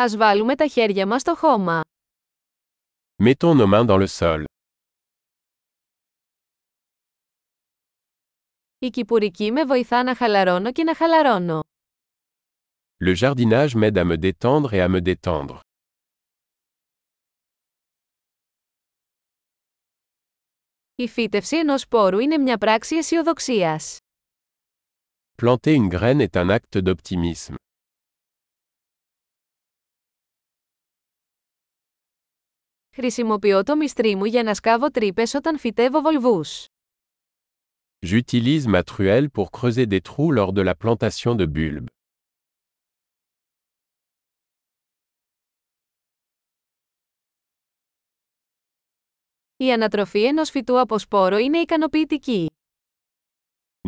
Ας βάλουμε τα χέρια μας στο χώμα. Mettons nos mains dans le sol. Η κυπουρική με βοηθά να χαλαρώνω και να χαλαρώνω. Le jardinage m'aide à me détendre et à me détendre. Η φύτευση ενός σπόρου είναι μια πράξη αισιοδοξίας. Planter une graine est un acte d'optimisme. Χρησιμοποιώ το μυστρί μου για να σκάβω τρύπες όταν φυτεύω βολβούς. J'utilise ma truelle pour creuser des trous lors de la plantation de bulbes. Η ανατροφή ενός φυτού από σπόρο είναι ικανοποιητική.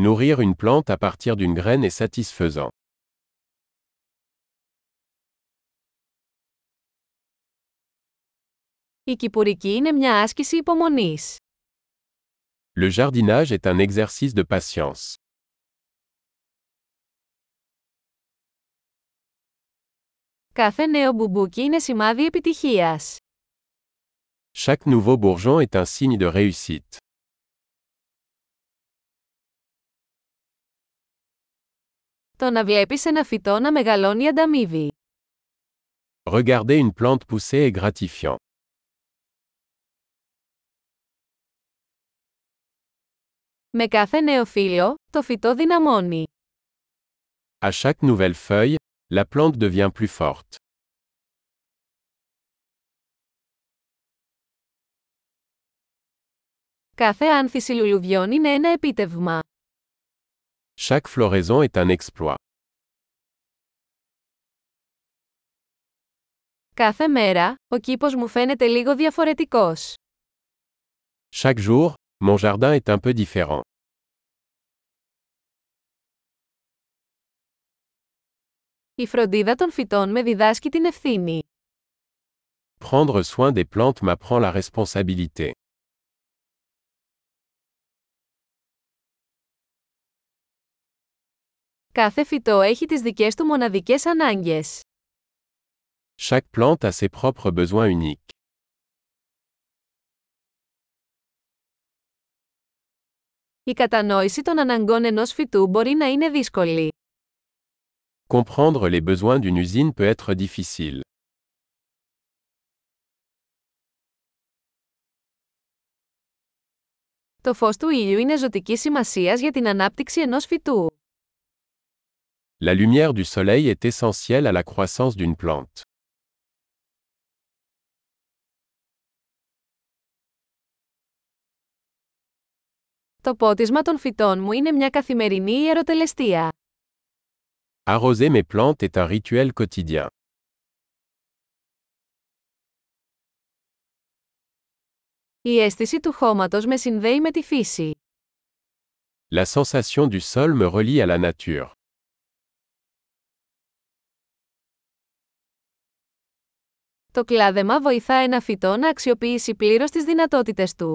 Nourrir une plante à partir d'une graine est satisfaisant. Η κυπουρική είναι μια άσκηση υπομονής. Le jardinage est un exercice de patience. Κάθε νέο μπουμπούκι είναι σημάδι επιτυχίας. Chaque nouveau bourgeon est un signe de réussite. Το να βλέπεις ένα φυτό να μεγαλώνει ανταμείβει. Regarder une plante pousser est gratifiant. Με κάθε νέο φύλλο, το φυτό δυναμώνει. À chaque nouvelle feuille, la plante devient plus forte. Κάθε άνθηση λουλουδιών είναι ένα επίτευγμα. Chaque floraison est un exploit. Κάθε μέρα, ο κήπος μου φαίνεται λίγο διαφορετικός. Chaque jour, mon jardin est un peu différent. Η φροντίδα των φυτών με διδάσκει την ευθύνη. Prendre soin des plantes m'apprend la responsabilité. Κάθε φυτό έχει τις δικές του μοναδικές ανάγκες. Chaque plante a ses propres besoins uniques. Η κατανόηση των αναγκών ενός φυτού μπορεί να είναι δύσκολη. Comprendre les besoins d'une usine peut être difficile. Το φως του ήλιου είναι ζωτικής σημασίας για την ανάπτυξη ενός φυτού. La lumière du soleil est essentielle à la croissance d'une plante. Το πότισμα των φυτών μου είναι μια καθημερινή ιεροτελεστία. Arroser mes plantes est un rituel quotidien. Η αίσθηση του χώματος με συνδέει με τη φύση. La sensation du sol me relie à la nature. Το κλάδεμα βοηθά ένα φυτό να αξιοποιήσει πλήρως τις δυνατότητες του.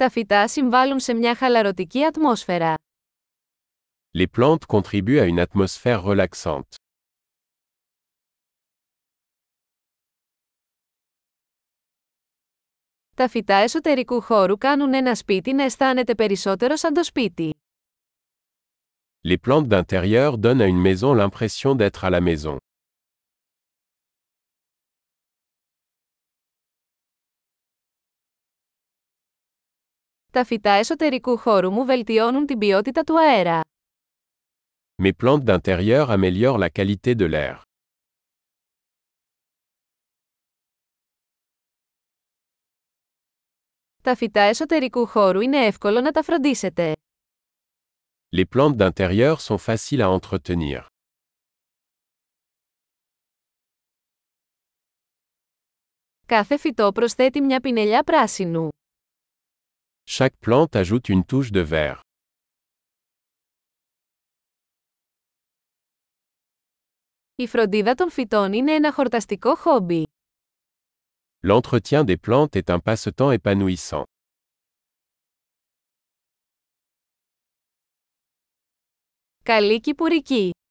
Τα φυτά συμβάλλουν σε μια χαλαρωτική ατμόσφαιρα. Les plantes contribuent à une atmosphère relaxante. Τα φυτά εσωτερικού χώρου κάνουν ένα σπίτι να αισθάνεται περισσότερο σαν το σπίτι. Les plantes d'intérieur donnent à une maison l'impression d'être à la maison. Τα φυτά εσωτερικού χώρου μου βελτιώνουν την ποιότητα του αέρα. Mes plantes d'intérieur améliorent la qualité de l'air. Τα φυτά εσωτερικού χώρου είναι εύκολο να τα φροντίσετε. Les plantes d'intérieur sont faciles à entretenir. Κάθε φυτό προσθέτει μια πινελιά πράσινου. Chaque plante ajoute une touche de vert. Η φροντίδα των φυτών είναι ένα χορταστικό χόμπι. L'entretien des plantes est un passe-temps épanouissant. Καλή κυπουρική!